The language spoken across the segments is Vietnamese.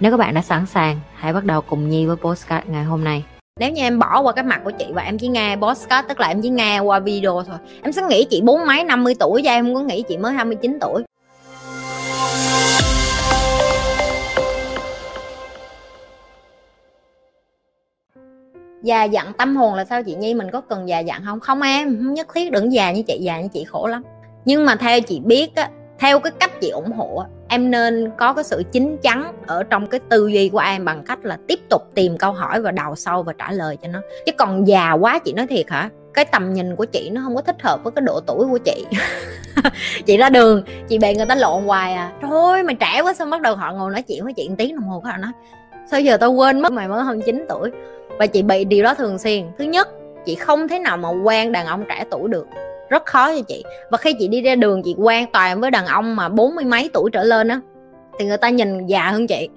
Nếu các bạn đã sẵn sàng, hãy bắt đầu cùng Nhi với postcard ngày hôm nay. Nếu như em bỏ qua cái mặt của chị và em chỉ nghe podcast tức là em chỉ nghe qua video thôi Em sẽ nghĩ chị bốn mấy 50 tuổi chứ em không có nghĩ chị mới 29 tuổi. Già dặn tâm hồn là sao chị nhi? Mình có cần già dặn không? Không em không nhất thiết đừng già như chị già như chị khổ lắm. Nhưng mà theo chị biết á theo cái cách chị ủng hộ em nên có cái sự chín chắn ở trong cái tư duy của em bằng cách là tiếp tục tìm câu hỏi và đào sâu và trả lời cho nó. Chứ còn già quá chị nói thiệt hả, cái tầm nhìn của chị nó không có thích hợp với cái độ tuổi của chị. Chị ra đường, chị bị người ta lộn hoài à. Thôi mày trẻ quá sao bắt đầu họ ngồi nói chuyện với chị một tiếng đồng hồ các là nói, sao giờ tao quên mất mày mới hơn 9 tuổi? Và chị bị điều đó thường xuyên. Thứ nhất, chị không thể nào mà quen đàn ông trẻ tuổi được rất khó cho chị. Và khi chị đi ra đường, chị quen toàn với đàn ông mà bốn mươi mấy tuổi trở lên á, thì người ta nhìn già hơn chị.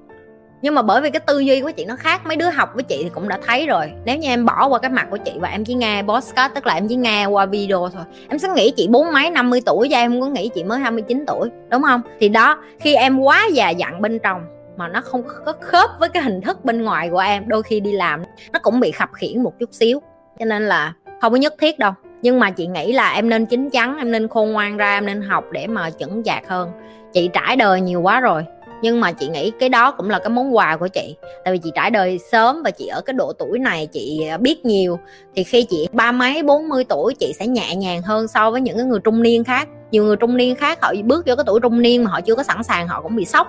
Nhưng mà bởi vì cái tư duy của chị nó khác, mấy đứa học với chị thì cũng đã thấy rồi. Nếu như em bỏ qua cái mặt của chị và em chỉ nghe podcast tức là em chỉ nghe qua video thôi, em sẽ nghĩ chị bốn mấy 50 tuổi và em không có nghĩ chị mới 29 tuổi, đúng không? Thì đó, khi em quá già dặn bên trong mà nó không có khớp với cái hình thức bên ngoài của em, đôi khi đi làm nó cũng bị khập khiển một chút xíu. Cho nên là không có nhất thiết đâu nhưng mà chị nghĩ là em nên chín chắn em nên khôn ngoan ra em nên học để mà chững chạc hơn. Chị trải đời nhiều quá rồi nhưng mà chị nghĩ cái đó cũng là cái món quà của chị. Tại vì chị trải đời sớm và chị ở cái độ tuổi này chị biết nhiều thì khi chị ba mấy bốn mươi tuổi chị sẽ nhẹ nhàng hơn so với những cái người trung niên khác. Nhiều người trung niên khác họ bước vô cái tuổi trung niên mà họ chưa có sẵn sàng họ cũng bị sốc.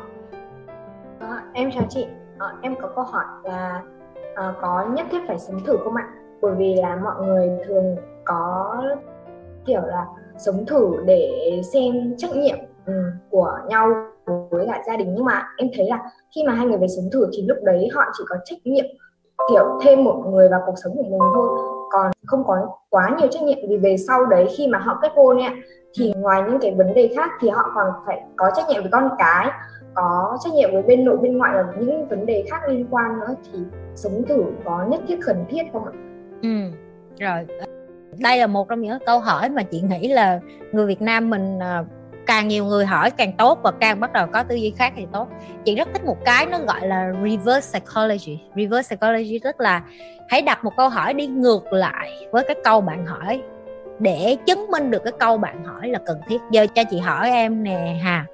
À, em chào chị. À, em có câu hỏi là à, có nhất thiết phải sống thử không ạ? Bởi vì là mọi người thường có kiểu là sống thử để xem trách nhiệm ừ, của nhau với cả gia đình. Nhưng mà em thấy là khi mà hai người về sống thử thì lúc đấy họ chỉ có trách nhiệm kiểu thêm một người vào cuộc sống của mình thôi. Còn không có quá nhiều trách nhiệm vì về sau đấy khi mà họ kết hôn ấy, thì ngoài những cái vấn đề khác thì họ còn phải có trách nhiệm với con cái có trách nhiệm với bên nội bên ngoại và những vấn đề khác liên quan nữa. Thì sống thử có nhất thiết cần thiết không ạ? Ừ, rồi đây là một trong những câu hỏi mà chị nghĩ là người Việt Nam mình à, càng nhiều người hỏi càng tốt và càng bắt đầu có tư duy khác thì tốt. Chị rất thích một cái nó gọi là reverse psychology. Reverse psychology tức là hãy đặt một câu hỏi đi ngược lại với cái câu bạn hỏi. Để chứng minh được cái câu bạn hỏi là cần thiết. Giờ cho chị hỏi em nè hà.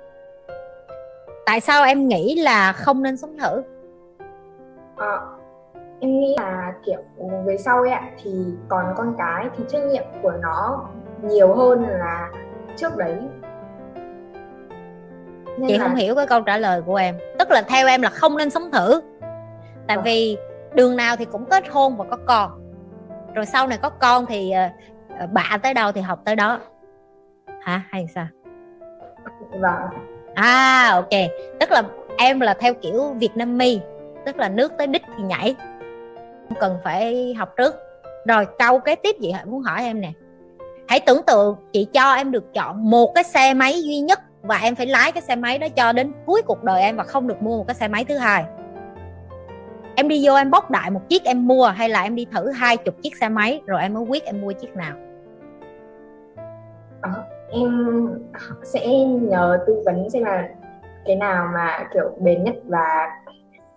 Tại sao em nghĩ là không nên sống thử? À, em nghĩ là kiểu về sau ấy ạ thì còn con cái thì trách nhiệm của nó nhiều hơn là trước đấy. Nên chị là... không hiểu cái câu trả lời của em. Tức là theo em là không nên sống thử. Tại ừ. vì đường nào thì cũng kết hôn và có con. Rồi sau này có con thì uh, bạ tới đâu thì học tới đó. Hả? Hay sao? Vâng. À ok. Tức là em là theo kiểu việt nam mi tức là nước tới đích thì nhảy cần phải học trước. Rồi câu kế tiếp chị muốn hỏi em nè. Hãy tưởng tượng chị cho em được chọn một cái xe máy duy nhất và em phải lái cái xe máy đó cho đến cuối cuộc đời em và không được mua một cái xe máy thứ hai. Em đi vô em bóc đại một chiếc em mua hay là em đi thử hai chục chiếc xe máy rồi em mới quyết em mua chiếc nào? Ờ, em sẽ nhờ tư vấn xem là cái nào mà kiểu bền nhất và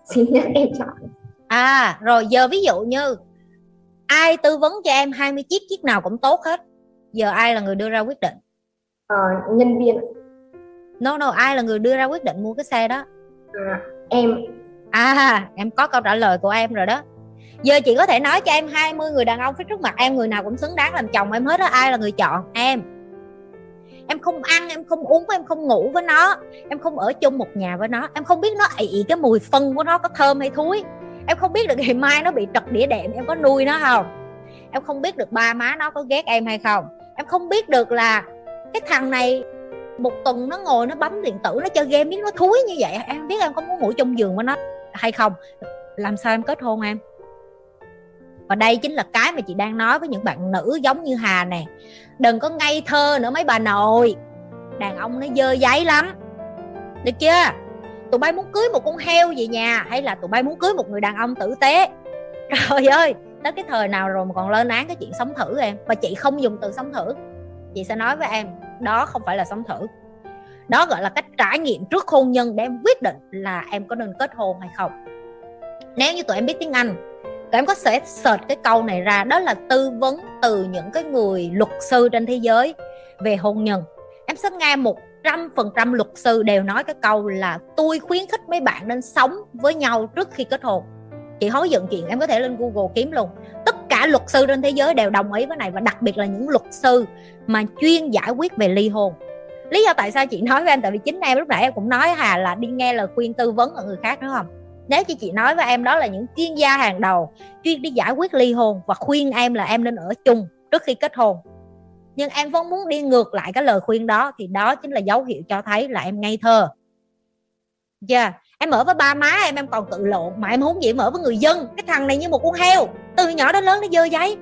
xin nhất em chọn à rồi giờ ví dụ như ai tư vấn cho em 20 chiếc chiếc nào cũng tốt hết. Giờ ai là người đưa ra quyết định? Ờ, nhân viên no no ai là người đưa ra quyết định mua cái xe đó? À, em. À em có câu trả lời của em rồi đó. Giờ chị có thể nói cho em 20 người đàn ông phía trước mặt em người nào cũng xứng đáng làm chồng em hết đó ai là người chọn? Em. Em không ăn em không uống em không ngủ với nó. Em không ở chung một nhà với nó. Em không biết nó ị cái mùi phân của nó có thơm hay thúi em không biết được ngày mai nó bị trật đĩa đệm, em có nuôi nó không? Em không biết được ba má nó có ghét em hay không? Em không biết được là cái thằng này một tuần nó ngồi nó bấm điện tử, nó chơi game biết nó thúi như vậy. Em biết em có muốn ngủ chung giường với nó hay không. Làm sao em kết hôn em? Và đây chính là cái mà chị đang nói với những bạn nữ giống như hà nè. Đừng có ngây thơ nữa mấy bà nội. Đàn ông nó dơ giấy lắm. Được chưa? Tụi bay muốn cưới một con heo về nhà, hay là tụi bay muốn cưới một người đàn ông tử tế? Trời ơi, tới cái thời nào rồi mà còn lên án cái chuyện sống thử em? Và chị không dùng từ sống thử. Chị sẽ nói với em, đó không phải là sống thử. Đó gọi là cách trải nghiệm trước hôn nhân để em quyết định là em có nên kết hôn hay không. Nếu như tụi em biết tiếng anh, tụi em có sẽ search cái câu này ra, đó là tư vấn từ những cái người luật sư trên thế giới về hôn nhân. Em sẽ nghe một trăm phần trăm luật sư đều nói cái câu là tôi khuyến khích mấy bạn nên sống với nhau trước khi kết hôn. Chị hối dựng chuyện, em có thể lên google kiếm luôn. Tất cả luật sư trên thế giới đều đồng ý với này và đặc biệt là những luật sư mà chuyên giải quyết về ly hôn. Lý do tại sao chị nói với em, tại vì chính em lúc nãy em cũng nói hà là đi nghe lời khuyên tư vấn ở người khác đúng không? Nếu như chị nói với em đó là những chuyên gia hàng đầu chuyên đi giải quyết ly hôn và khuyên em là em nên ở chung trước khi kết hôn nhưng em vẫn muốn đi ngược lại cái lời khuyên đó, thì đó chính là dấu hiệu cho thấy là em ngây thơ. Chưa yeah. em ở với ba má em em còn tự lộn mà em muốn gì em ở với người dân. Cái thằng này như một con heo, từ nhỏ đến lớn nó dơ giấy.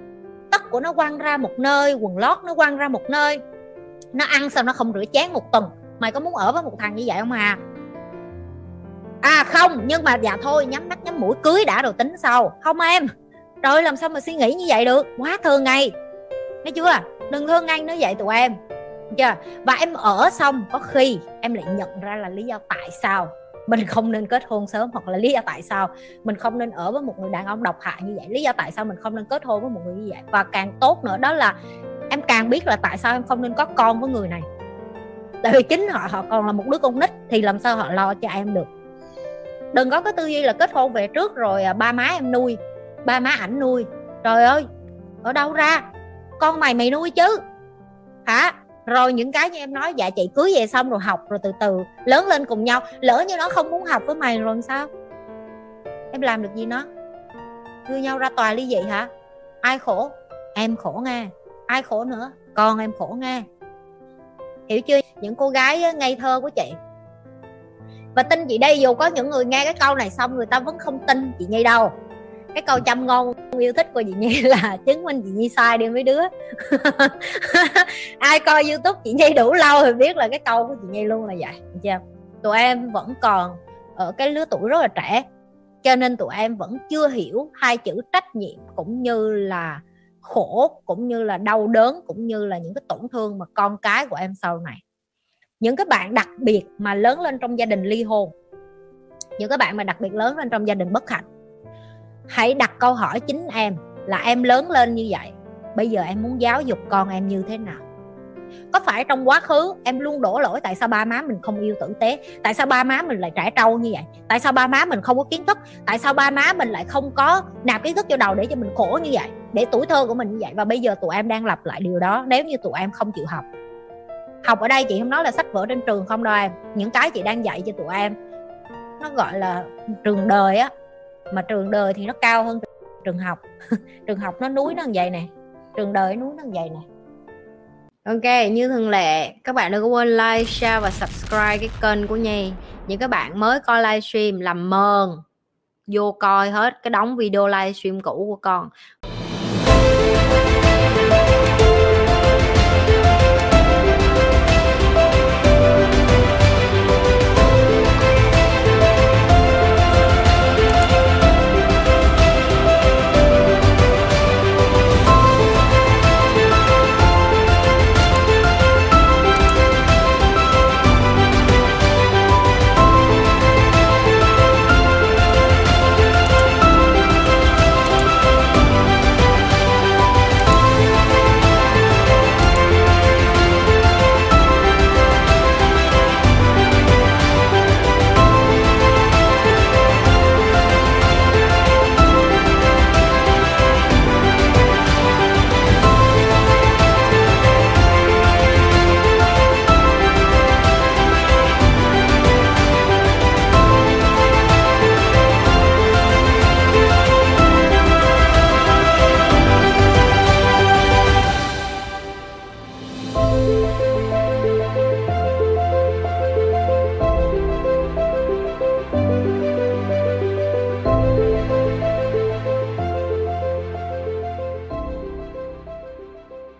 Tất của nó quăng ra một nơi, quần lót nó quăng ra một nơi. Nó ăn xong nó không rửa chén một tuần. Mày có muốn ở với một thằng như vậy không à? À không, nhưng mà dạ thôi, nhắm mắt nhắm mũi cưới đã rồi tính sau. Không em rồi làm sao mà suy nghĩ như vậy được? Quá thường ngày. thấy chưa? Đừng thương anh nữa vậy tụi em. Chưa? Và em ở xong có khi em lại nhận ra là lý do tại sao mình không nên kết hôn sớm hoặc là lý do tại sao mình không nên ở với một người đàn ông độc hại như vậy. Lý do tại sao mình không nên kết hôn với một người như vậy. Và càng tốt nữa đó là em càng biết là tại sao em không nên có con với người này. Tại vì chính họ họ còn là một đứa con nít thì làm sao họ lo cho em được? Đừng có cái tư duy là kết hôn về trước rồi à, ba má em nuôi, ba má ảnh nuôi. Trời ơi, ở đâu ra? Con mày mày nuôi chứ. Hả? Rồi những cái như em nói dạ chị cưới về xong rồi học rồi từ từ, lớn lên cùng nhau, lỡ như nó không muốn học với mày rồi sao? Em làm được gì nó? Đưa nhau ra tòa ly dị hả? Ai khổ? Em khổ nghe ai khổ nữa? Con em khổ nghe hiểu chưa? Những cô gái ngây thơ của chị. Và tin chị đây dù có những người nghe cái câu này xong, người ta vẫn không tin chị ngay đâu. Cái câu chăm ngon yêu thích của chị nhi là chứng minh chị nhi sai đi mấy đứa. Ai coi youtube chị nhi đủ lâu thì biết là cái câu của chị nhi luôn là vậy chưa tụi em vẫn còn ở cái lứa tuổi rất là trẻ, cho nên tụi em vẫn chưa hiểu hai chữ trách nhiệm cũng như là khổ cũng như là đau đớn cũng như là những cái tổn thương mà con cái của em sau này. Những cái bạn đặc biệt mà lớn lên trong gia đình ly hôn, những cái bạn mà đặc biệt lớn lên trong gia đình bất hạnh hãy đặt câu hỏi chính em là em lớn lên như vậy, bây giờ em muốn giáo dục con em như thế nào? Có phải trong quá khứ em luôn đổ lỗi tại sao ba má mình không yêu tử tế? Tại sao ba má mình lại trẻ trâu như vậy? Tại sao ba má mình không có kiến thức? Tại sao ba má mình lại không có nạp kiến thức vô đầu để cho mình khổ như vậy, để tuổi thơ của mình như vậy? Và bây giờ tụi em đang lặp lại điều đó nếu như tụi em không chịu học. Học ở đây chị không nói là sách vở trên trường không đâu em. Những cái chị đang dạy cho tụi em, nó gọi là trường đời á mà trường đời thì nó cao hơn trường học. Trường học nó núi nó như vậy nè. Trường đời núi nó như vậy nè. Ok, như thường lệ, các bạn đừng có quên like, share và subscribe cái kênh của Nhi. Những các bạn mới coi livestream làm mờn. Vô coi hết cái đóng video livestream cũ của con.